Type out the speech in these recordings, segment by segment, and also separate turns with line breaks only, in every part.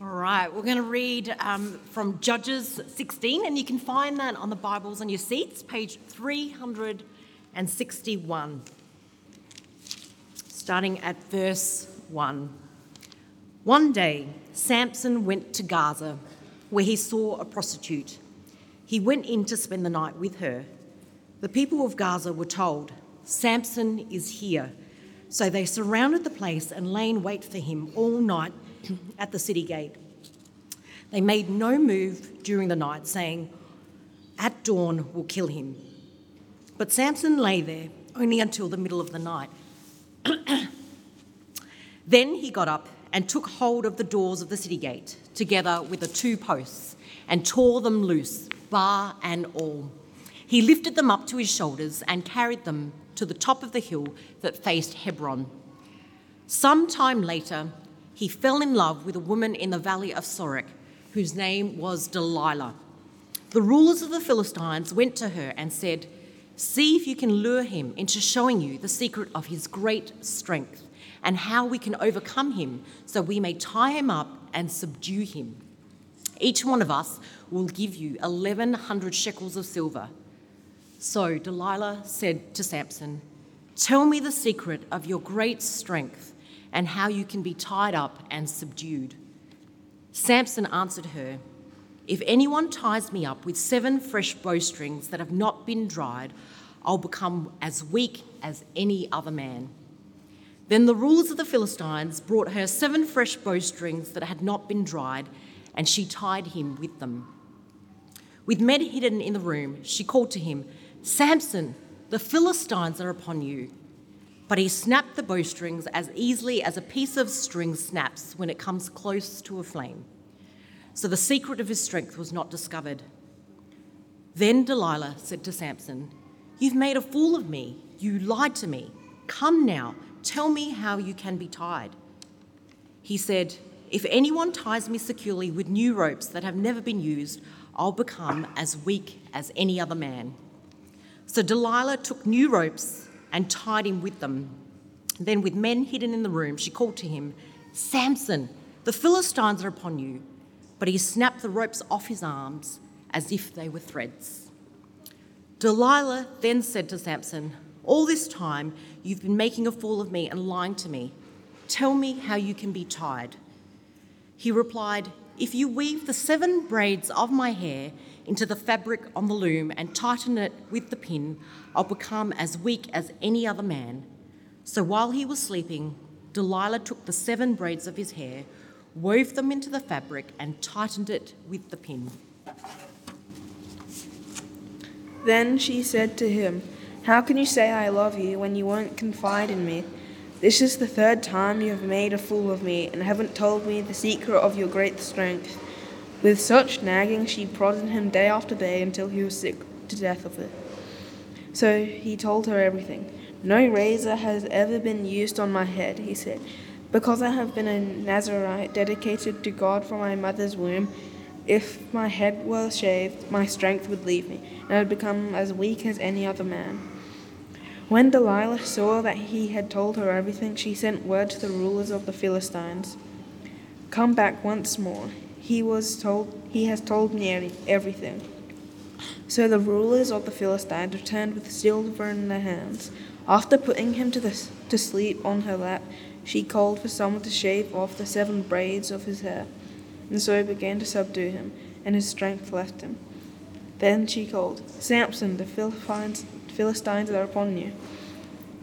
All right, we're going to read um, from Judges 16, and you can find that on the Bibles on your seats, page 361, starting at verse 1. One day, Samson went to Gaza, where he saw a prostitute. He went in to spend the night with her. The people of Gaza were told, Samson is here. So they surrounded the place and lay in wait for him all night at the city gate. They made no move during the night, saying, At dawn we'll kill him. But Samson lay there only until the middle of the night. then he got up and took hold of the doors of the city gate, together with the two posts, and tore them loose, bar and all. He lifted them up to his shoulders and carried them to the top of the hill that faced Hebron. Some time later, he fell in love with a woman in the valley of Sorek, whose name was Delilah. The rulers of the Philistines went to her and said, See if you can lure him into showing you the secret of his great strength and how we can overcome him so we may tie him up and subdue him. Each one of us will give you 1,100 shekels of silver. So Delilah said to Samson, Tell me the secret of your great strength and how you can be tied up and subdued. Samson answered her, If anyone ties me up with seven fresh bowstrings that have not been dried, I'll become as weak as any other man. Then the rulers of the Philistines brought her seven fresh bowstrings that had not been dried, and she tied him with them. With men hidden in the room, she called to him, Samson, the Philistines are upon you. But he snapped the bowstrings as easily as a piece of string snaps when it comes close to a flame. So the secret of his strength was not discovered. Then Delilah said to Samson, You've made a fool of me. You lied to me. Come now, tell me how you can be tied. He said, If anyone ties me securely with new ropes that have never been used, I'll become as weak as any other man. So Delilah took new ropes and tied him with them. Then, with men hidden in the room, she called to him, Samson, the Philistines are upon you. But he snapped the ropes off his arms as if they were threads. Delilah then said to Samson, All this time you've been making a fool of me and lying to me. Tell me how you can be tied. He replied, If you weave the seven braids of my hair into the fabric on the loom and tighten it with the pin, I'll become as weak as any other man. So while he was sleeping, Delilah took the seven braids of his hair, wove them into the fabric, and tightened it with the pin.
Then she said to him, How can you say I love you when you won't confide in me? This is the third time you have made a fool of me and haven't told me the secret of your great strength. With such nagging, she prodded him day after day until he was sick to death of it. So he told her everything. No razor has ever been used on my head, he said, because I have been a Nazarite dedicated to God from my mother's womb. If my head were shaved, my strength would leave me, and I would become as weak as any other man. When Delilah saw that he had told her everything, she sent word to the rulers of the Philistines Come back once more. He was told he has told me everything. So the rulers of the Philistines returned with silver in their hands. After putting him to, the, to sleep on her lap, she called for someone to shave off the seven braids of his hair, and so began to subdue him, and his strength left him. Then she called, Samson, the Philistines are upon you.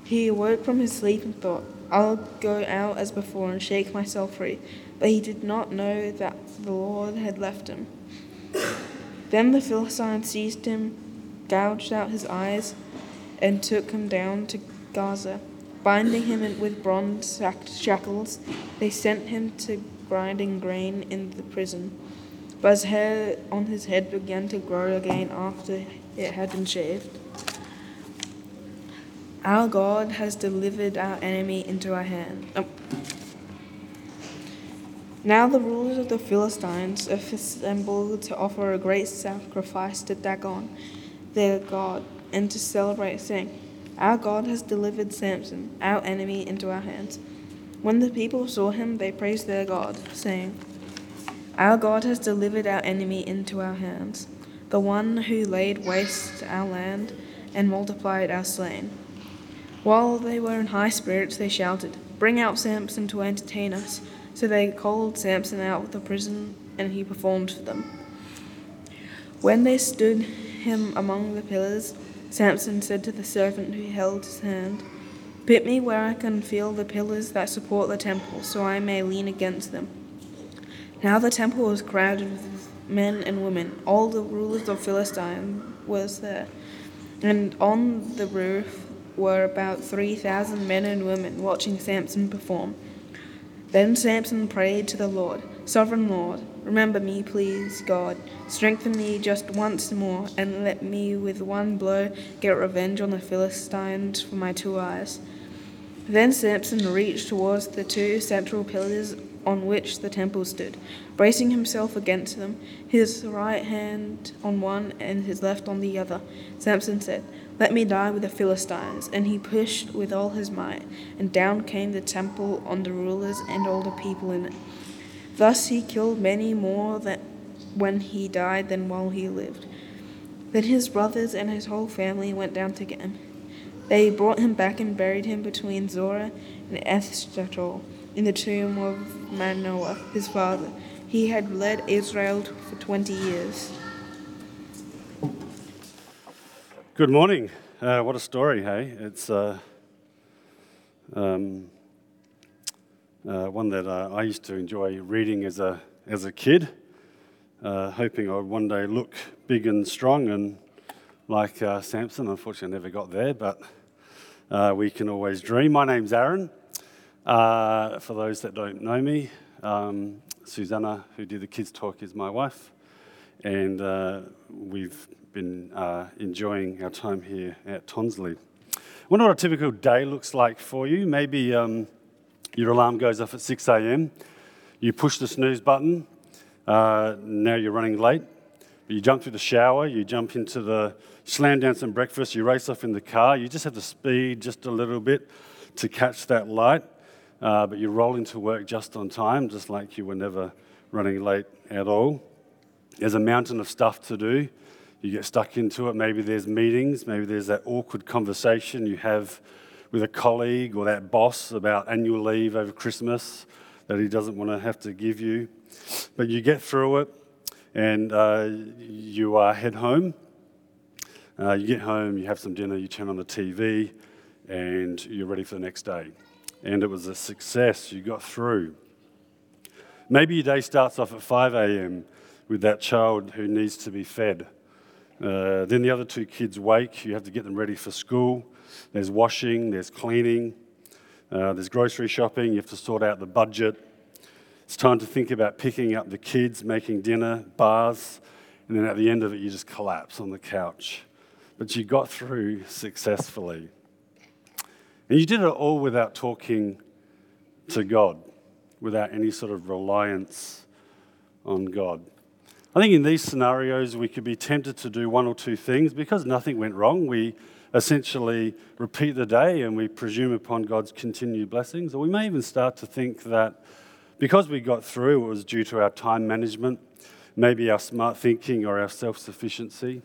He awoke from his sleep and thought, I'll go out as before and shake myself free. But he did not know that the Lord had left him. Then the Philistines seized him, gouged out his eyes, and took him down to Gaza. Binding him with bronze shackles, they sent him to grinding grain in the prison. But his hair on his head began to grow again after it had been shaved. Our God has delivered our enemy into our hand. Oh. Now the rulers of the Philistines assembled to offer a great sacrifice to Dagon, their god, and to celebrate, saying, Our God has delivered Samson, our enemy, into our hands. When the people saw him, they praised their God, saying, Our God has delivered our enemy into our hands, the one who laid waste our land and multiplied our slain. While they were in high spirits, they shouted, Bring out Samson to entertain us. So they called Samson out of the prison, and he performed for them. When they stood him among the pillars, Samson said to the servant who held his hand, Put me where I can feel the pillars that support the temple, so I may lean against them. Now the temple was crowded with men and women. All the rulers of Philistine was there. And on the roof were about 3,000 men and women watching Samson perform. Then Samson prayed to the Lord, Sovereign Lord, remember me, please, God. Strengthen me just once more, and let me with one blow get revenge on the Philistines for my two eyes. Then Samson reached towards the two central pillars on which the temple stood, bracing himself against them, his right hand on one and his left on the other. Samson said, Let me die with the Philistines. And he pushed with all his might, and down came the temple on the rulers and all the people in it. Thus he killed many more than when he died than while he lived. Then his brothers and his whole family went down to get him. They brought him back and buried him between Zorah and Eshtaol in the tomb of Manoah, his father. He had led Israel for 20 years.
Good morning. Uh, what a story, hey? It's uh, um, uh, one that uh, I used to enjoy reading as a, as a kid, uh, hoping I would one day look big and strong and like uh, Samson. Unfortunately, I never got there, but we can always dream. My name's Aaron. for those that don't know me, um, Susanna, who did the kids' talk, is my wife, and we've been uh, enjoying our time here at Tonsley. I wonder what a typical day looks like for you. Maybe um, your alarm goes off at 6 a.m., you push the snooze button, uh, now you're running late. You jump through the shower, you jump into the, slam down some breakfast, you race off in the car. You just have to speed just a little bit to catch that light, uh, but you roll into work just on time, just like you were never running late at all. There's a mountain of stuff to do you get stuck into it. Maybe there's meetings, maybe there's that awkward conversation you have with a colleague or that boss about annual leave over Christmas that he doesn't want to have to give you. But you get through it and uh, you uh, head home. Uh, you get home, you have some dinner, you turn on the TV, and you're ready for the next day. And it was a success. You got through. Maybe your day starts off at 5 a.m. with that child who needs to be fed uh, then the other two kids wake. You have to get them ready for school. There's washing, there's cleaning, uh, there's grocery shopping. You have to sort out the budget. It's time to think about picking up the kids, making dinner, bars, and then at the end of it, you just collapse on the couch. But you got through successfully. And you did it all without talking to God, without any sort of reliance on God. I think in these scenarios, we could be tempted to do one or two things. Because nothing went wrong, we essentially repeat the day and we presume upon God's continued blessings. Or we may even start to think that because we got through, it was due to our time management, maybe our smart thinking or our self sufficiency.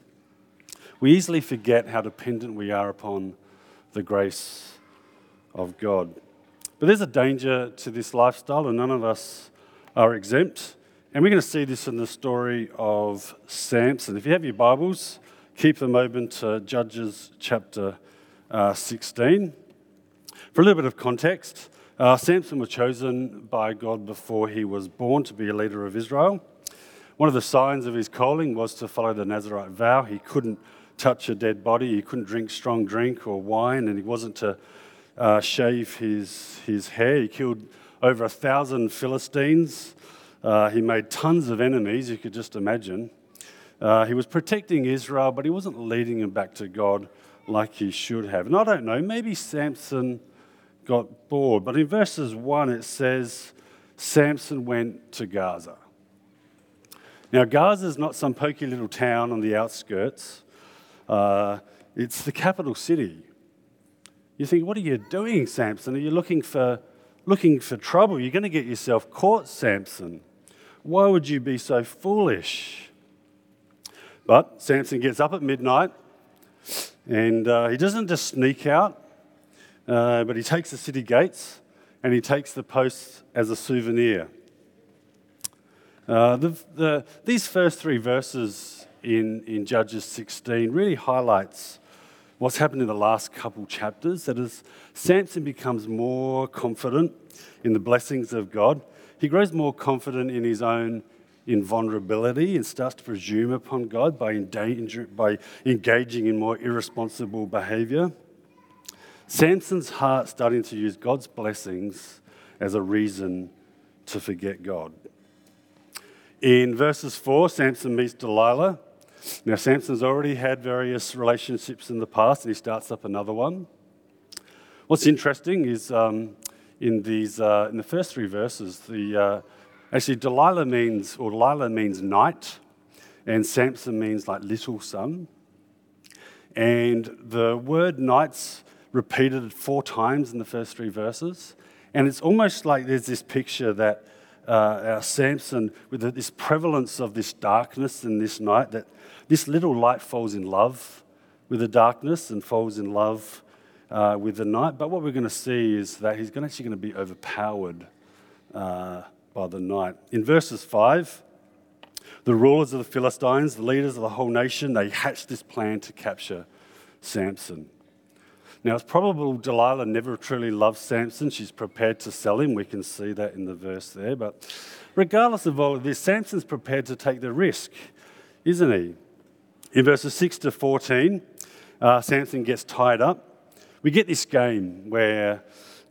We easily forget how dependent we are upon the grace of God. But there's a danger to this lifestyle, and none of us are exempt. And we're going to see this in the story of Samson. If you have your Bibles, keep them open to Judges chapter uh, 16. For a little bit of context, uh, Samson was chosen by God before he was born to be a leader of Israel. One of the signs of his calling was to follow the Nazarite vow. He couldn't touch a dead body, he couldn't drink strong drink or wine, and he wasn't to uh, shave his, his hair. He killed over a thousand Philistines. Uh, he made tons of enemies, you could just imagine. Uh, he was protecting Israel, but he wasn't leading them back to God like he should have. And I don't know, maybe Samson got bored, but in verses 1 it says Samson went to Gaza. Now, Gaza is not some pokey little town on the outskirts, uh, it's the capital city. You think, what are you doing, Samson? Are you looking for, looking for trouble? You're going to get yourself caught, Samson. Why would you be so foolish? But Samson gets up at midnight and uh, he doesn't just sneak out, uh, but he takes the city gates and he takes the posts as a souvenir. Uh, the, the, these first three verses in, in Judges 16 really highlights what's happened in the last couple chapters. That is, Samson becomes more confident in the blessings of God, he grows more confident in his own invulnerability and starts to presume upon God by, by engaging in more irresponsible behavior. Samson's heart starting to use God's blessings as a reason to forget God. In verses 4, Samson meets Delilah. Now, Samson's already had various relationships in the past, and he starts up another one. What's interesting is um, in these uh, in the first three verses, the uh, actually Delilah means or Delilah means night, and Samson means like little son. And the word night's repeated four times in the first three verses, and it's almost like there's this picture that uh, our Samson, with this prevalence of this darkness and this night, that this little light falls in love with the darkness and falls in love uh, with the night. But what we're going to see is that he's actually going to be overpowered uh, by the night. In verses 5, the rulers of the Philistines, the leaders of the whole nation, they hatched this plan to capture Samson. Now, it's probable Delilah never truly loved Samson. She's prepared to sell him. We can see that in the verse there. But regardless of all of this, Samson's prepared to take the risk, isn't he? In verses 6 to 14, uh, Samson gets tied up. We get this game where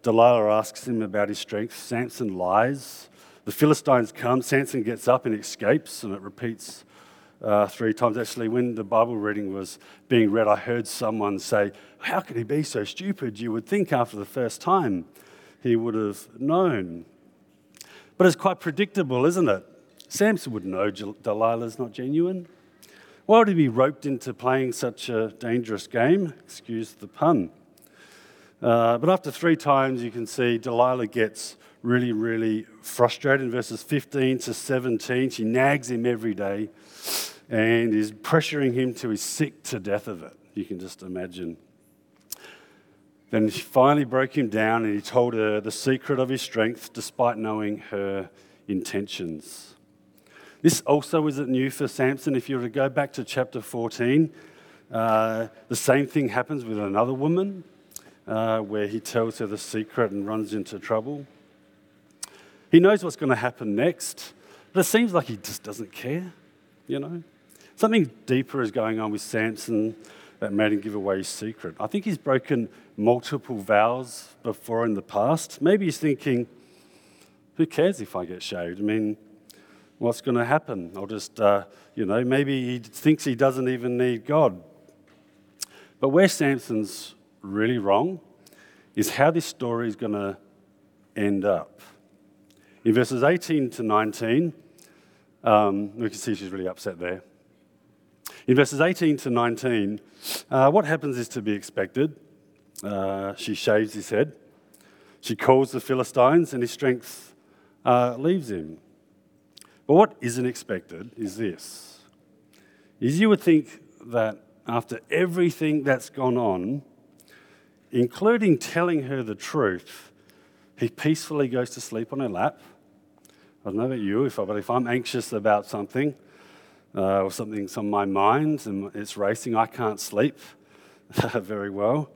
Delilah asks him about his strength. Samson lies. The Philistines come. Samson gets up and escapes, and it repeats uh, three times. Actually, when the Bible reading was being read, I heard someone say, How could he be so stupid? You would think after the first time he would have known. But it's quite predictable, isn't it? Samson would know Delilah's not genuine. Why would he be roped into playing such a dangerous game? Excuse the pun. Uh, but after three times, you can see Delilah gets really, really frustrated. In verses 15 to 17, she nags him every day and is pressuring him to he's sick to death of it. You can just imagine. Then she finally broke him down and he told her the secret of his strength despite knowing her intentions. This also isn't new for Samson. If you were to go back to chapter 14, uh, the same thing happens with another woman uh, where he tells her the secret and runs into trouble. He knows what's going to happen next, but it seems like he just doesn't care, you know? Something deeper is going on with Samson that made him give away his secret. I think he's broken multiple vows before in the past. Maybe he's thinking, who cares if I get shaved? I mean, what's going to happen? I'll just, uh, you know, maybe he thinks he doesn't even need God. But where Samson's really wrong is how this story is going to end up. In verses 18 to 19, um, we can see she's really upset there. In verses 18 to 19, uh, what happens is to be expected. Uh, she shaves his head. She calls the Philistines, and his strength uh, leaves him. But what isn't expected is this: is you would think that after everything that's gone on, including telling her the truth, he peacefully goes to sleep on her lap. I don't know about you, if I, but if I'm anxious about something, uh, or something's on my mind and it's racing, I can't sleep very well.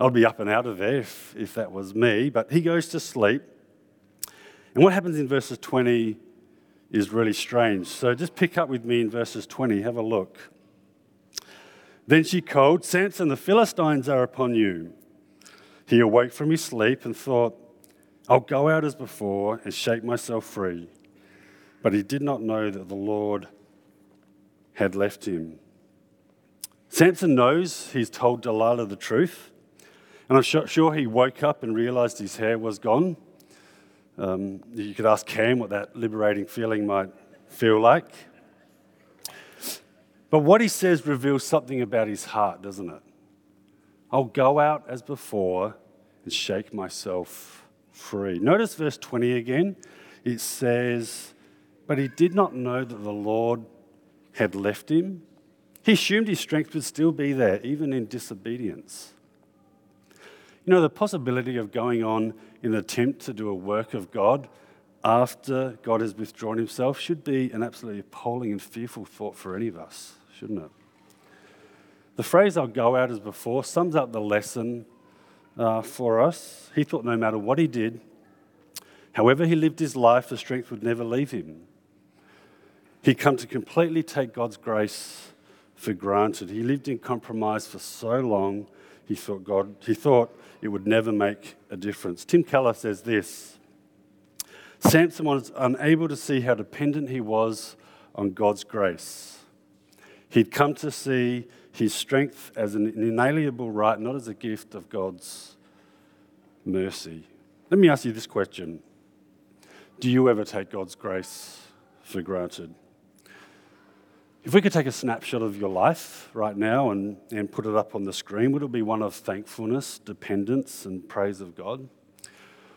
I'd be up and out of there if, if that was me. But he goes to sleep. And what happens in verses 20 is really strange. So just pick up with me in verses 20, have a look. Then she called, Samson, the Philistines are upon you. He awoke from his sleep and thought, I'll go out as before and shake myself free. But he did not know that the Lord had left him. Samson knows he's told Delilah the truth, and I'm sure he woke up and realized his hair was gone. Um, you could ask Cam what that liberating feeling might feel like. But what he says reveals something about his heart, doesn't it? I'll go out as before and shake myself free. Notice verse 20 again. It says, but he did not know that the Lord had left him. He assumed his strength would still be there, even in disobedience. You know, the possibility of going on in an attempt to do a work of God after God has withdrawn himself should be an absolutely appalling and fearful thought for any of us, shouldn't it? The phrase I'll go out as before sums up the lesson uh, for us. He thought no matter what he did, however he lived his life, the strength would never leave him. He'd come to completely take God's grace for granted. He lived in compromise for so long, he thought, God, he thought it would never make a difference. Tim Keller says this Samson was unable to see how dependent he was on God's grace. He'd come to see his strength as an inalienable right, not as a gift of God's mercy. Let me ask you this question Do you ever take God's grace for granted? If we could take a snapshot of your life right now and, and put it up on the screen, would it be one of thankfulness, dependence, and praise of God?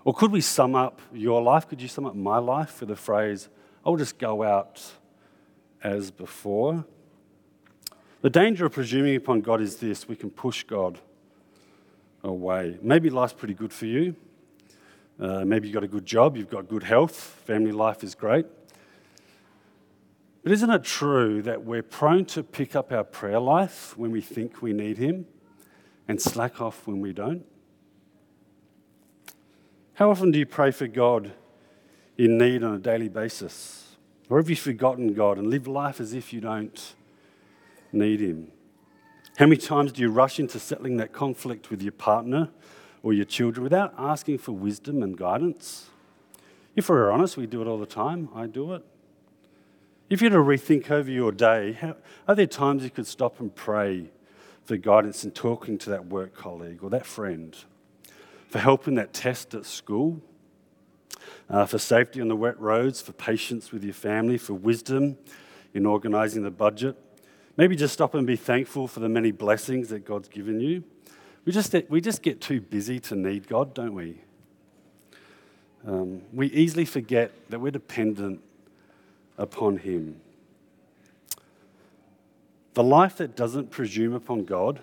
Or could we sum up your life? Could you sum up my life with the phrase, I'll just go out as before? The danger of presuming upon God is this we can push God away. Maybe life's pretty good for you. Uh, maybe you've got a good job, you've got good health, family life is great. But isn't it true that we're prone to pick up our prayer life when we think we need Him and slack off when we don't? How often do you pray for God in need on a daily basis? Or have you forgotten God and live life as if you don't need Him? How many times do you rush into settling that conflict with your partner or your children without asking for wisdom and guidance? If we're honest, we do it all the time. I do it. If you were to rethink over your day, how, are there times you could stop and pray for guidance in talking to that work colleague or that friend, for help in that test at school, uh, for safety on the wet roads, for patience with your family, for wisdom in organising the budget? Maybe just stop and be thankful for the many blessings that God's given you. We just, we just get too busy to need God, don't we? Um, we easily forget that we're dependent upon Him. The life that doesn't presume upon God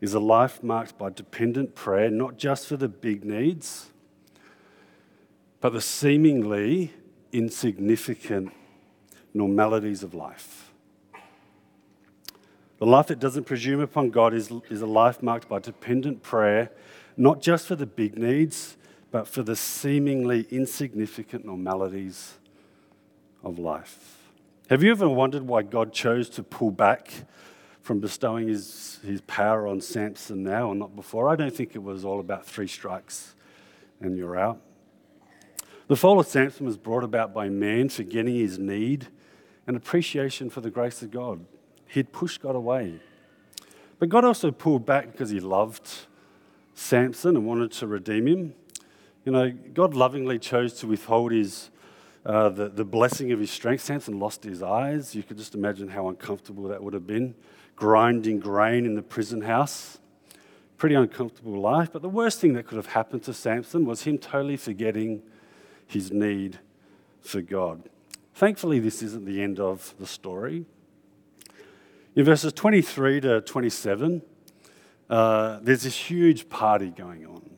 is a life marked by dependent prayer, not just for the big needs, but the seemingly insignificant normalities of life. The life that doesn't presume upon God is, is a life marked by dependent prayer, not just for the big needs, but for the seemingly insignificant normalities of life. Have you ever wondered why God chose to pull back from bestowing his, his power on Samson now and not before? I don't think it was all about three strikes and you're out. The fall of Samson was brought about by man forgetting his need and appreciation for the grace of God. He'd pushed God away. But God also pulled back because he loved Samson and wanted to redeem him. You know, God lovingly chose to withhold his uh, the, the blessing of his strength. Samson lost his eyes. You could just imagine how uncomfortable that would have been. Grinding grain in the prison house. Pretty uncomfortable life. But the worst thing that could have happened to Samson was him totally forgetting his need for God. Thankfully, this isn't the end of the story. In verses 23 to 27, uh, there's this huge party going on.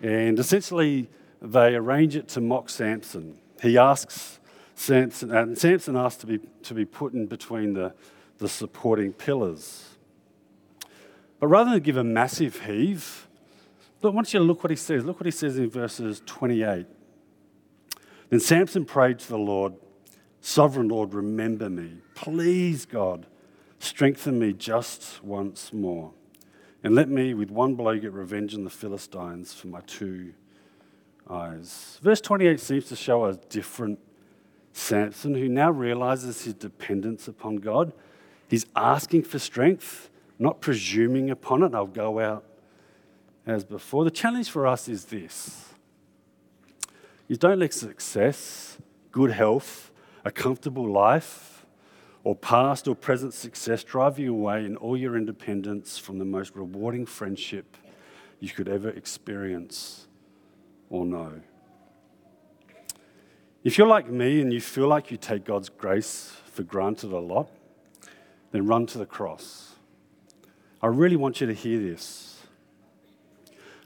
And essentially, they arrange it to mock Samson he asks Samson, and Samson asks to be, to be put in between the, the supporting pillars. But rather than give a massive heave, look, I want you to look what he says. Look what he says in verses 28. Then Samson prayed to the Lord, Sovereign Lord, remember me. Please, God, strengthen me just once more. And let me, with one blow, get revenge on the Philistines for my two eyes. Verse 28 seems to show a different Samson who now realizes his dependence upon God. He's asking for strength, not presuming upon it. I'll go out as before. The challenge for us is this you don't let success, good health, a comfortable life, or past or present success drive you away in all your independence from the most rewarding friendship you could ever experience or know. If you're like me and you feel like you take God's grace for granted a lot, then run to the cross. I really want you to hear this.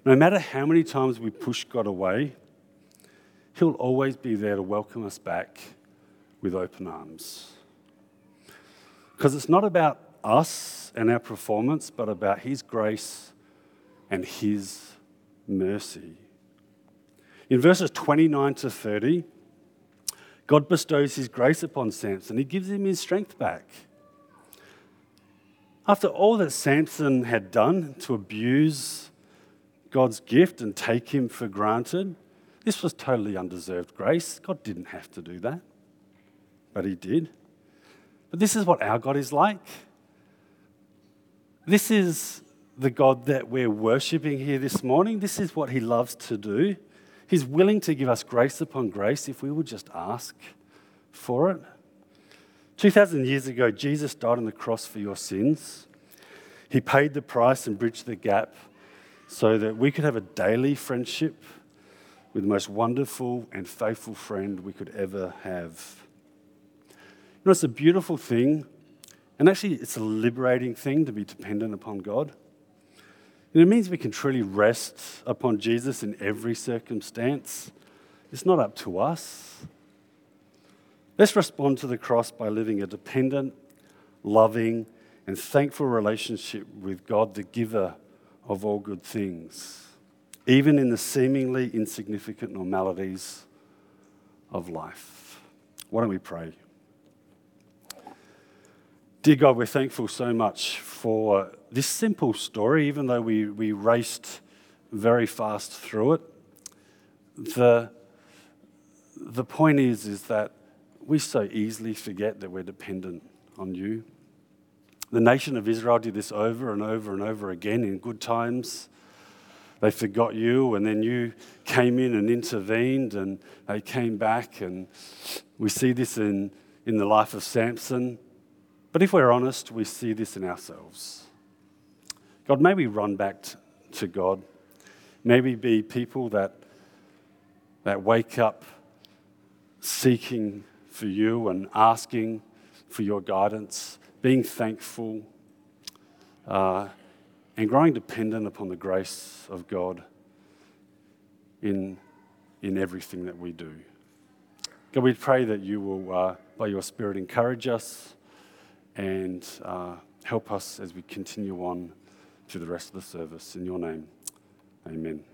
No matter how many times we push God away, He'll always be there to welcome us back with open arms. Because it's not about us and our performance, but about His grace and His mercy. In verses 29 to 30, God bestows His grace upon Samson. He gives him his strength back. After all that Samson had done to abuse God's gift and take him for granted, this was totally undeserved grace. God didn't have to do that, but He did. But this is what our God is like. This is the God that we're worshipping here this morning. This is what He loves to do. He's willing to give us grace upon grace if we would just ask for it. 2,000 years ago, Jesus died on the cross for your sins. He paid the price and bridged the gap so that we could have a daily friendship with the most wonderful and faithful friend we could ever have. You know, it's a beautiful thing, and actually, it's a liberating thing to be dependent upon God. And it means we can truly rest upon Jesus in every circumstance. It's not up to us. Let's respond to the cross by living a dependent, loving, and thankful relationship with God, the giver of all good things even in the seemingly insignificant normalities of life. Why don't we pray? Dear God, we're thankful so much for this simple story, even though we, we raced very fast through it. The, the point is, is that we so easily forget that we're dependent on you. The nation of Israel did this over and over and over again in good times they forgot you, and then you came in and intervened, and they came back. And we see this in, in the life of Samson. But if we're honest, we see this in ourselves. God, may we run back to God. Maybe be people that, that wake up seeking for you and asking for your guidance, being thankful. Uh, and growing dependent upon the grace of God in, in everything that we do. God, we pray that you will, uh, by your Spirit, encourage us and uh, help us as we continue on to the rest of the service. In your name, amen.